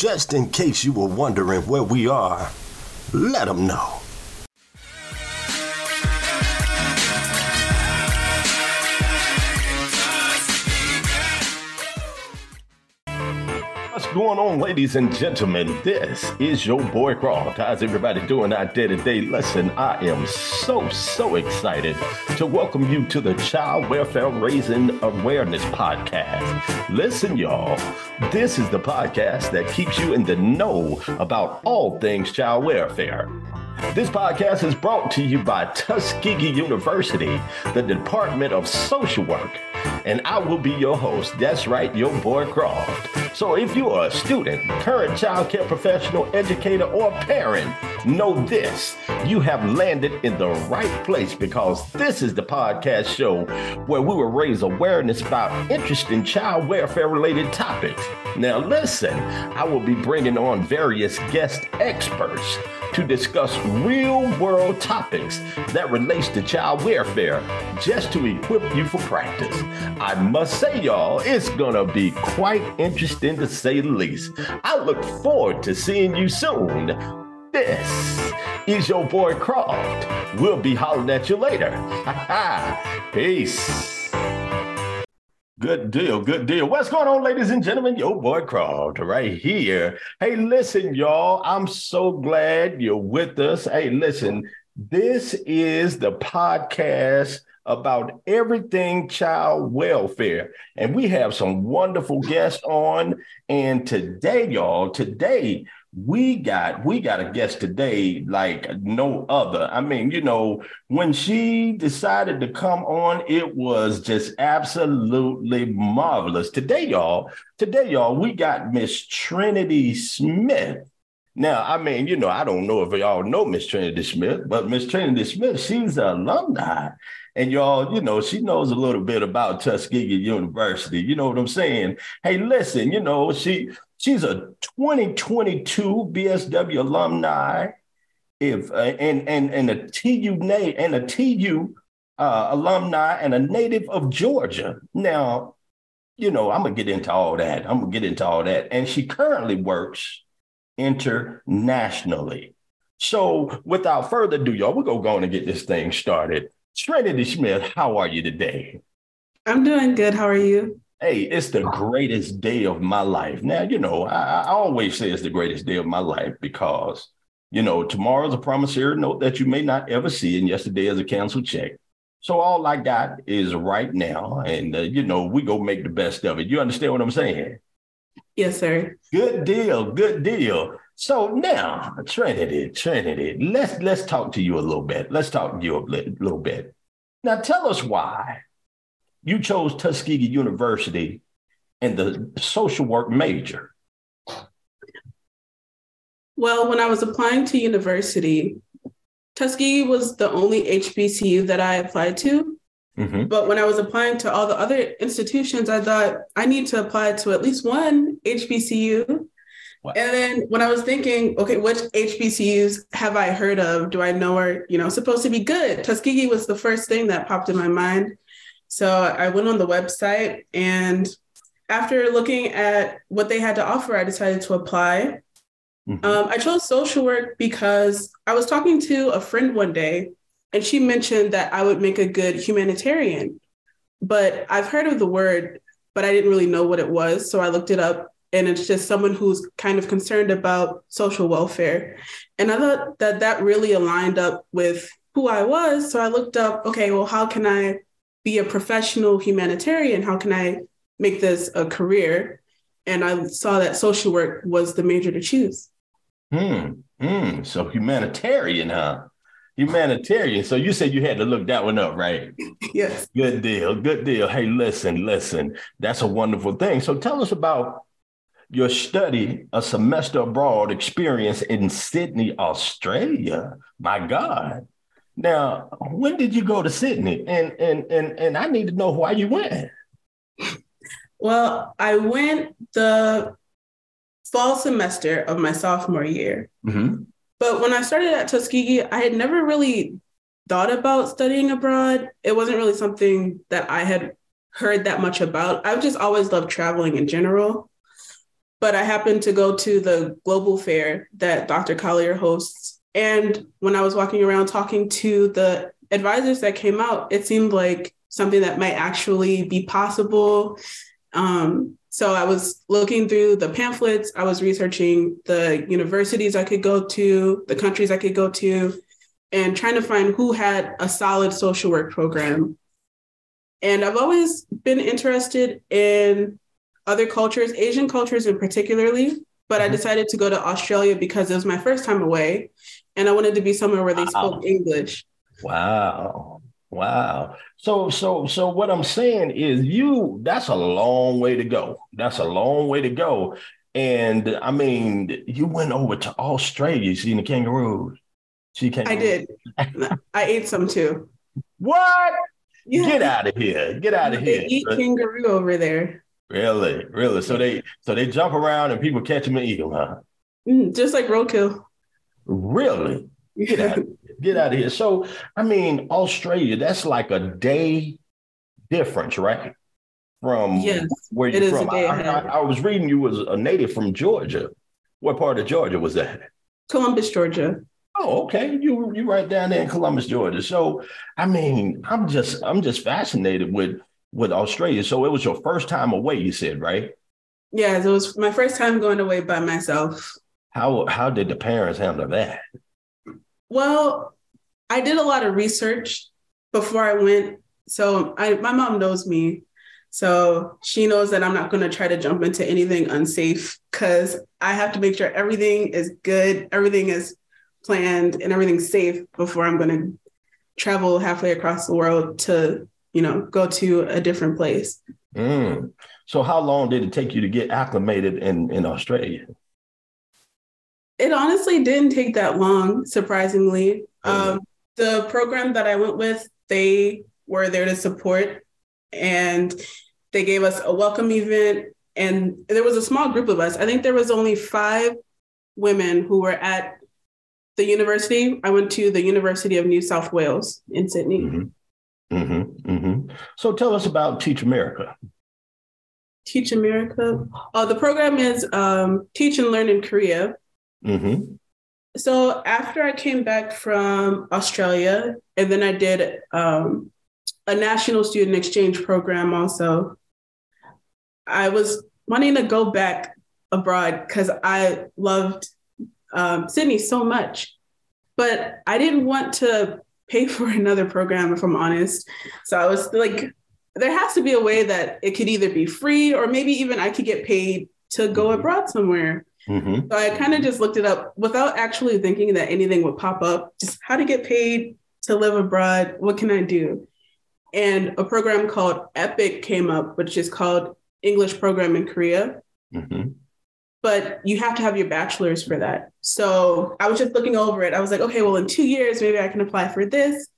Just in case you were wondering where we are, let them know. Going on, ladies and gentlemen? This is your boy Croft. How's everybody doing out there today? Listen, I am so, so excited to welcome you to the Child Welfare Raising Awareness Podcast. Listen, y'all, this is the podcast that keeps you in the know about all things child welfare. This podcast is brought to you by Tuskegee University, the Department of Social Work, and I will be your host. That's right, your boy Croft. So if you are a student, current child care professional, educator, or parent, know this. You have landed in the right place because this is the podcast show where we will raise awareness about interesting child welfare related topics. Now, listen, I will be bringing on various guest experts to discuss real world topics that relates to child welfare just to equip you for practice. I must say y'all, it's to be quite interesting to say the least. I look forward to seeing you soon. This is your boy Croft. We'll be hollering at you later. Peace. Good deal, good deal. What's going on, ladies and gentlemen? Your boy Croft right here. Hey, listen, y'all. I'm so glad you're with us. Hey, listen, this is the podcast about everything child welfare. And we have some wonderful guests on. And today, y'all, today we got we got a guest today like no other i mean you know when she decided to come on it was just absolutely marvelous today y'all today y'all we got miss trinity smith now i mean you know i don't know if y'all know miss trinity smith but miss trinity smith she's an alumni and y'all, you know, she knows a little bit about Tuskegee University. You know what I'm saying? Hey, listen, you know, she She's a 2022 BSW alumni, if uh, and and and a TU na- and a TU uh, alumni and a native of Georgia. Now, you know, I'm gonna get into all that. I'm gonna get into all that. And she currently works internationally. So, without further ado, y'all, we're gonna go on and get this thing started. Trinity Smith, how are you today? I'm doing good. How are you? Hey, it's the greatest day of my life. Now, you know, I, I always say it's the greatest day of my life because, you know, tomorrow's a promissory note that you may not ever see, and yesterday is a canceled check. So all I got is right now, and uh, you know, we go make the best of it. You understand what I'm saying? Yes, sir. Good deal. Good deal. So now, Trinity, Trinity, let's let's talk to you a little bit. Let's talk to you a little bit. Now, tell us why you chose Tuskegee University and the social work major. Well, when I was applying to university, Tuskegee was the only HBCU that I applied to. Mm-hmm. But when I was applying to all the other institutions, I thought I need to apply to at least one HBCU. Wow. And then when I was thinking, okay, which HBCUs have I heard of? Do I know are, you know, supposed to be good? Tuskegee was the first thing that popped in my mind. So I went on the website and after looking at what they had to offer, I decided to apply. Mm-hmm. Um, I chose social work because I was talking to a friend one day and she mentioned that I would make a good humanitarian. But I've heard of the word, but I didn't really know what it was. So I looked it up and it's just someone who's kind of concerned about social welfare. And I thought that that really aligned up with who I was. So I looked up, okay, well, how can I be a professional humanitarian? How can I make this a career? And I saw that social work was the major to choose. Hmm. Hmm. So humanitarian, huh? Humanitarian. So you said you had to look that one up, right? Yes. Good deal. Good deal. Hey, listen, listen. That's a wonderful thing. So tell us about your study, a semester abroad experience in Sydney, Australia. My God. Now, when did you go to Sydney? And and and and I need to know why you went. Well, I went the fall semester of my sophomore year. Mm-hmm. But when I started at Tuskegee, I had never really thought about studying abroad. It wasn't really something that I had heard that much about. I've just always loved traveling in general. but I happened to go to the global fair that Dr. Collier hosts. And when I was walking around talking to the advisors that came out, it seemed like something that might actually be possible. Um, so I was looking through the pamphlets, I was researching the universities I could go to, the countries I could go to, and trying to find who had a solid social work program. And I've always been interested in other cultures, Asian cultures in particularly, but mm-hmm. I decided to go to Australia because it was my first time away and I wanted to be somewhere where they wow. spoke English. Wow. Wow. So so so what I'm saying is you that's a long way to go. That's a long way to go. And I mean, you went over to Australia, you seen the kangaroos. See kangaroos. I did. I ate some too. What? Yeah. Get out of here. Get out of they here. Eat kangaroo over there. Really? Really? So they so they jump around and people catch them and eat them, huh? Mm, just like roadkill. Really? Get out, get out of here. So, I mean, Australia, that's like a day difference, right? From yes, where you're from. I, I, I, was reading you was a native from Georgia. What part of Georgia was that? Columbus, Georgia. Oh, okay. You you right down there in Columbus, Georgia. So, I mean, I'm just I'm just fascinated with with Australia. So it was your first time away, you said, right? Yes, it was my first time going away by myself. How how did the parents handle that? Well, I did a lot of research before I went. So I, my mom knows me. So she knows that I'm not going to try to jump into anything unsafe because I have to make sure everything is good, everything is planned, and everything's safe before I'm going to travel halfway across the world to, you know, go to a different place. Mm. So how long did it take you to get acclimated in, in Australia? It honestly didn't take that long, surprisingly. Oh, um, the program that I went with, they were there to support and they gave us a welcome event. And there was a small group of us. I think there was only five women who were at the university. I went to the University of New South Wales in Sydney. Mm-hmm. Mm-hmm. Mm-hmm. So tell us about Teach America. Teach America. Oh, the program is um, Teach and Learn in Korea. Mm-hmm. So after I came back from Australia, and then I did um, a national student exchange program also. I was wanting to go back abroad because I loved um, Sydney so much, but I didn't want to pay for another program, if I'm honest. So I was like, there has to be a way that it could either be free or maybe even I could get paid to go abroad somewhere. Mm-hmm. So I kind of just looked it up without actually thinking that anything would pop up. Just how to get paid to live abroad. What can I do? And a program called EPIK came up, which is called English Program in Korea. Mm-hmm. But you have to have your bachelor's for that. So I was just looking over it. I was like, okay, well, in two years, maybe I can apply for this.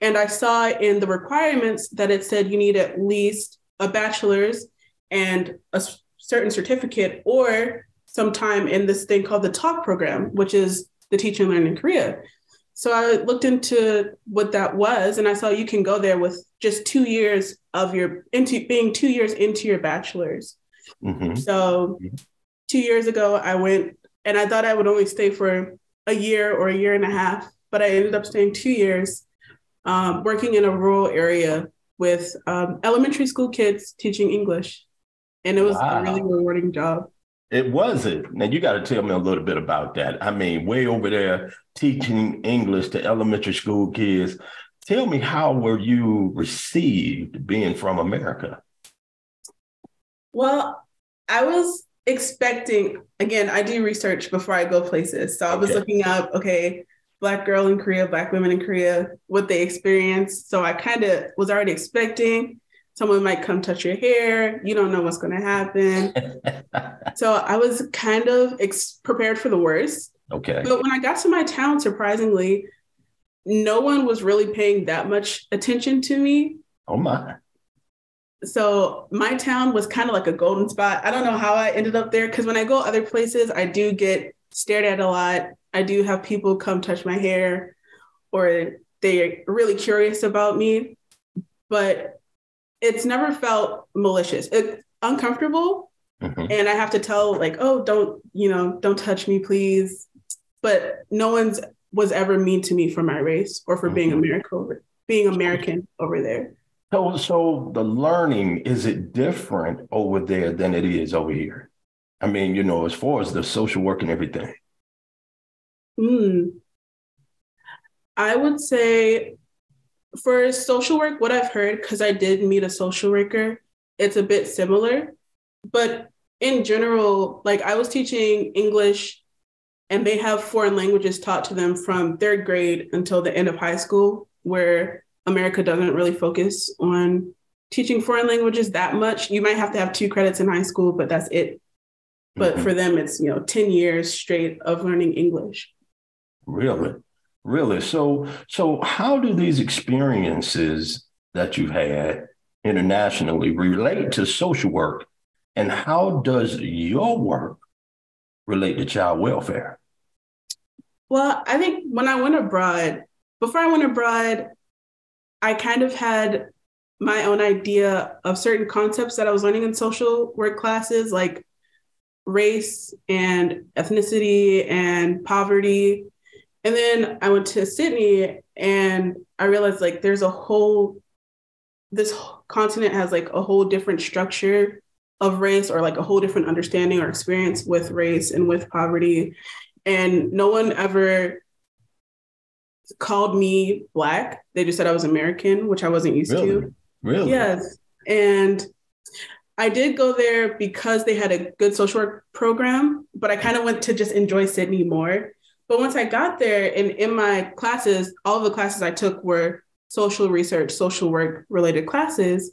And I saw in the requirements that it said you need at least a bachelor's and a certain certificate or some time in this thing called the TaLK program, which is the teach and learn in Korea. So I looked into what that was, and I saw you can go there with just two years of your into being two years into your bachelor's. Mm-hmm. So two years ago, I went and I thought I would only stay for a year or a year and a half, but I ended up staying two years, um, working in a rural area with um, elementary school kids teaching English, and it was wow. a really rewarding job. It wasn't. Now you got to tell me a little bit about that. I mean, way over there teaching English to elementary school kids. Tell me how were you received being from America? Well, I was expecting again, I do research before I go places. So I was okay. looking up, okay, black girl in Korea, black women in Korea, what they experience. So I kind of was already expecting someone might come touch your hair. You don't know what's going to happen. So i was kind of ex- prepared for the worst. Okay. But when i got to my town surprisingly no one was really paying that much attention to me. Oh my. So my town was kind of like a golden spot. I don't know how i ended up there because when i go other places i do get stared at a lot. I do have people come touch my hair or they're really curious about me. But it's never felt malicious. It's uncomfortable, Mm-hmm. And I have to tell like, oh, don't, you know, don't touch me, please. But no one's was ever mean to me for my race or for mm-hmm. being American being American over there. So so the learning, is it different over there than it is over here? I mean, you know, as far as the social work and everything. Hmm. I would say for social work, what I've heard, because I did meet a social worker, it's a bit similar. But in general, like I was teaching English and they have foreign languages taught to them from third grade until the end of high school, where America doesn't really focus on teaching foreign languages that much. You might have to have two credits in high school, but that's it. But mm-hmm. for them, it's you know 10 years straight of learning English. Really? Really? So so how do these experiences that you've had internationally relate to social work? And how does your work relate to child welfare? Well, I think when I went abroad, before I went abroad, I kind of had my own idea of certain concepts that I was learning in social work classes, like race and ethnicity and poverty. And then I went to Sydney and I realized like there's a whole, this continent has like a whole different structure of race or like a whole different understanding or experience with race and with poverty. And no one ever called me black. They just said I was American, which I wasn't used really? to. Really? Yes. And I did go there because they had a good social work program, but I kind of went to just enjoy Sydney more. But once I got there and in my classes, all the classes I took were social research, social work related classes.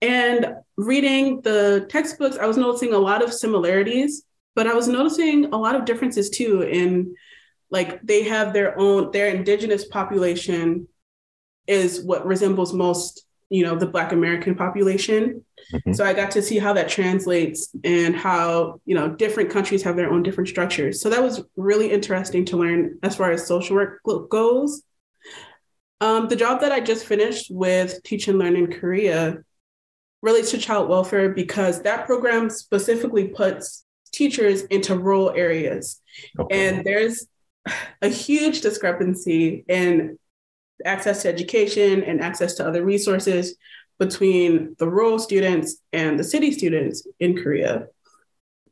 And reading the textbooks, I was noticing a lot of similarities, but I was noticing a lot of differences too in like they have their own their indigenous population is what resembles most you know the black american population mm-hmm. so i got to see how that translates and how you know different countries have their own different structures so that was really interesting to learn as far as social work goes um, the job that i just finished with teach and learn in korea relates to child welfare because that program specifically puts teachers into rural areas okay. and there's a huge discrepancy in access to education and access to other resources between the rural students and the city students in Korea.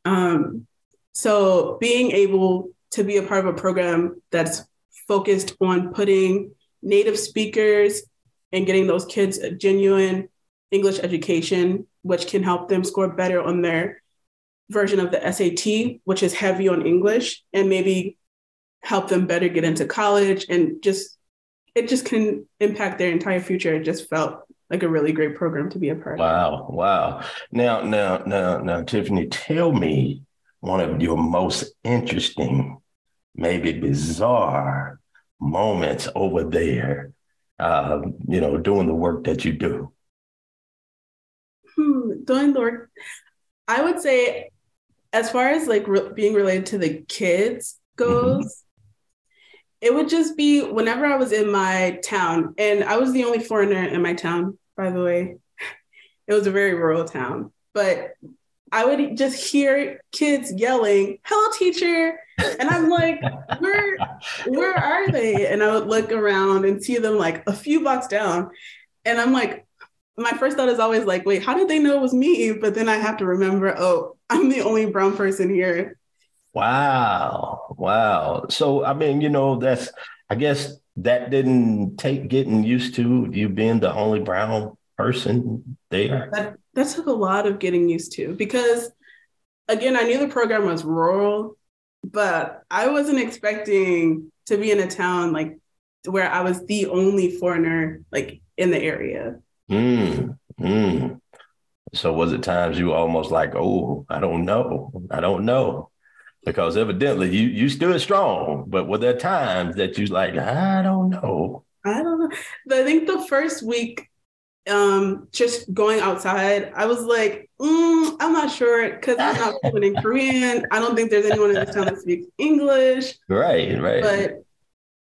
Um, so being able to be a part of a program that's focused on putting native speakers and getting those kids a genuine English education, which can help them score better on their version of the SAT, which is heavy on English, and maybe help them better get into college and just it just can impact their entire future. It just felt like a really great program to be a part wow, of. Wow. Wow. Now, now, now, now, Tiffany, tell me one of your most interesting, maybe bizarre moments over there, uh, you know, doing the work that you do. Hmm, doing the work, I would say, as far as like re- being related to the kids goes, it would just be whenever I was in my town, and I was the only foreigner in my town, by the way. It was a very rural town, but I would just hear kids yelling, "Hello, teacher!" And I'm like, "Where, where are they?" And I would look around and see them like a few blocks down, and I'm like, my first thought is always like, "Wait, how did they know it was me?" But then I have to remember, oh, I'm the only brown person here. Wow. Wow. So, I mean, you know, that's, I guess that didn't take getting used to you being the only brown person there. That, that took a lot of getting used to because, again, I knew the program was rural, but I wasn't expecting to be in a town like where I was the only foreigner like in the area. Mm, mm. So was it times you were almost like, oh, I don't know. I don't know because evidently you you stood strong, but were there times that you like, I don't know. I don't know. I think the first week, um, just going outside, I was like, mm, I'm not sure because I'm not fluent in Korean. I don't think there's anyone in this town that speaks English. Right, right. But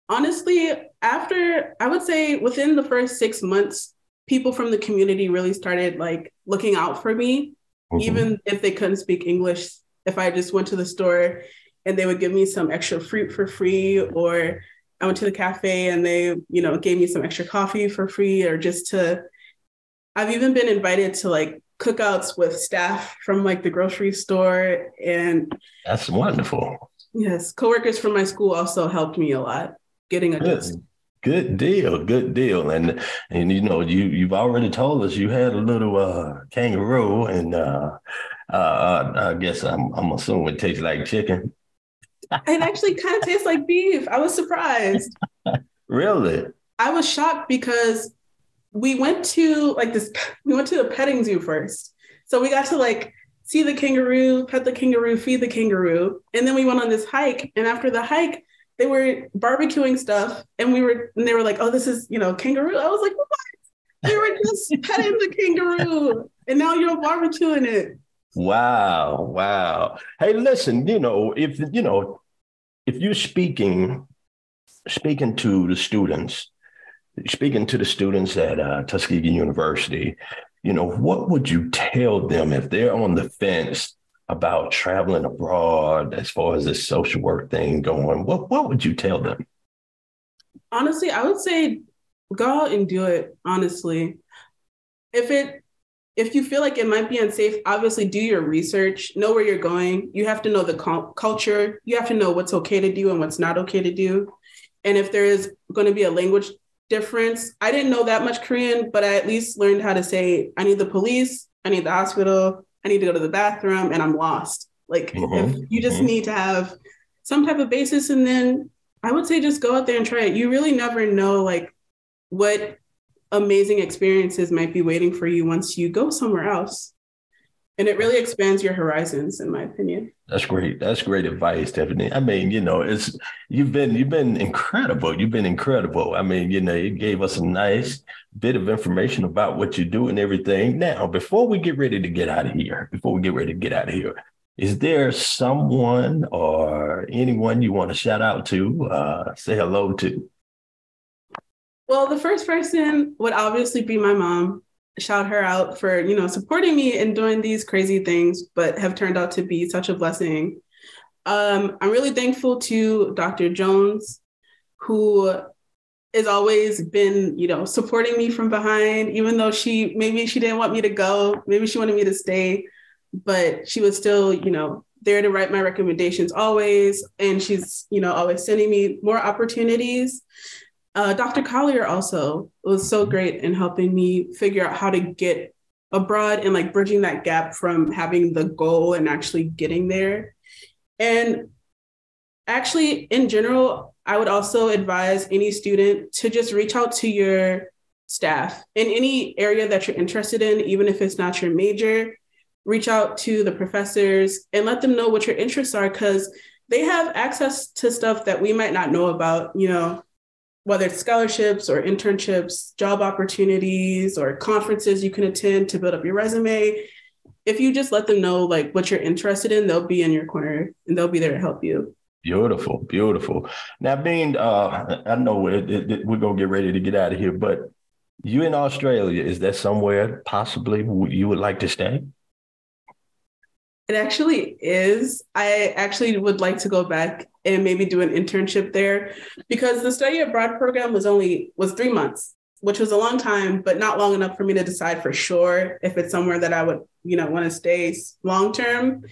honestly, after I would say within the first six months, people from the community really started like looking out for me mm-hmm. even if they couldn't speak English. If I just went to the store and they would give me some extra fruit for free, or I went to the cafe and they, you know, gave me some extra coffee for free, or just to, I've even been invited to like cookouts with staff from like the grocery store and that's wonderful. Yes coworkers from my school also helped me a lot getting a good, good deal good deal. And and you know you you've already told us you had a little uh kangaroo and uh uh i guess i'm i'm assuming it tastes like chicken. It actually kind of tastes like beef. I was surprised. Really? I was shocked because we went to like this we went to a petting zoo first. So we got to like see the kangaroo pet the kangaroo feed the kangaroo. And then we went on this hike. And after the hike they were barbecuing stuff. And we were and they were like oh this is you know kangaroo. I was like what? We were just petting the kangaroo. And now you're barbecuing it wow wow hey listen you know if you know if you're speaking speaking to the students speaking to the students at uh, Tuskegee University, you know, what would you tell them if they're on the fence about traveling abroad as far as this social work thing going? What what would you tell them? Honestly, I would say go out and do it. Honestly, if it if you feel like it might be unsafe, obviously do your research, know where you're going. You have to know the culture. You have to know what's okay to do and what's not okay to do. And if there is going to be a language difference. I didn't know that much Korean, but I at least learned how to say, I need the police, I need the hospital, I need to go to the bathroom, and I'm lost. Like, mm-hmm. if you just mm-hmm. need to have some type of basis, and then I would say just go out there and try it. You really never know, like, what amazing experiences might be waiting for you once you go somewhere else. And it really expands your horizons in my opinion. That's great. That's great advice stephanie. I mean you know it's you've been you've been incredible. You've been incredible. I mean you know you gave us a nice bit of information about what you do and everything. Now before we get ready to get out of here before we get ready to get out of here is there someone or anyone you want to shout out to uh, say hello to well the first person would obviously be my mom. Shout her out for you know supporting me and doing these crazy things but have turned out to be such a blessing. Um, i'm really thankful to dr jones who has always been you know supporting me from behind even though she maybe she didn't want me to go maybe she wanted me to stay but she was still you know there to write my recommendations always. And she's you know always sending me more opportunities uh, Dr. Collier also was so great in helping me figure out how to get abroad and like bridging that gap from having the goal and actually getting there. And actually, in general, I would also advise any student to just reach out to your staff in any area that you're interested in, even if it's not your major. Reach out to the professors and let them know what your interests are because they have access to stuff that we might not know about. You know, whether it's scholarships or internships, job opportunities, or conferences you can attend to build up your resume. If you just let them know like what you're interested in, they'll be in your corner and they'll be there to help you. Beautiful, beautiful. Now, being, uh, I know we're, we're gonna get ready to get out of here, but you in Australia, is that somewhere possibly you would like to stay? It actually is. I actually would like to go back and maybe do an internship there because the study abroad program was only was 3 months, which was a long time, but not long enough for me to decide for sure if it's somewhere that I would, you know, want to stay long term.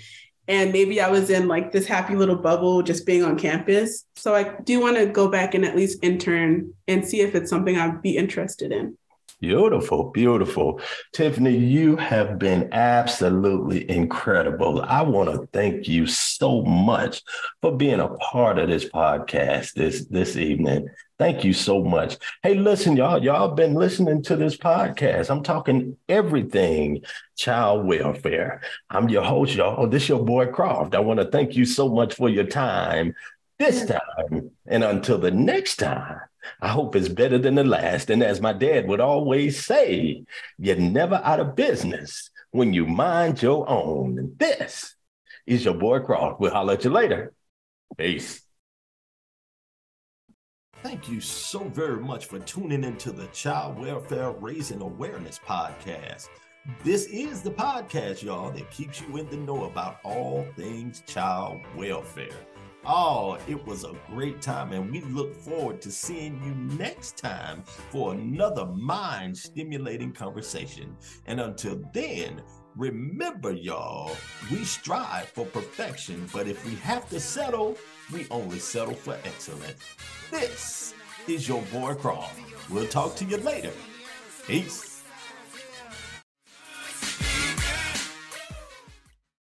And maybe I was in like this happy little bubble just being on campus. So I do want to go back and at least intern and see if it's something I'd be interested in. Beautiful, beautiful. Tiffany, you have been absolutely incredible. I want to thank you so much for being a part of this podcast this this evening. Thank you so much. Hey, listen, y'all, y'all been listening to this podcast. I'm talking everything child welfare. I'm your host, y'all. This your boy Croft. I want to thank you so much for your time this time. And until the next time. I hope it's better than the last. And as my dad would always say, you're never out of business when you mind your own. And this is your boy Croft. We'll holler at you later. Peace. Thank you so very much for tuning into the Child Welfare Raising Awareness Podcast. This is the podcast, y'all, that keeps you in the know about all things child welfare. Oh, it was a great time, and we look forward to seeing you next time for another mind stimulating conversation. And until then, remember, y'all, we strive for perfection, but if we have to settle, we only settle for excellence. This is your boy Croft. We'll talk to you later. Peace.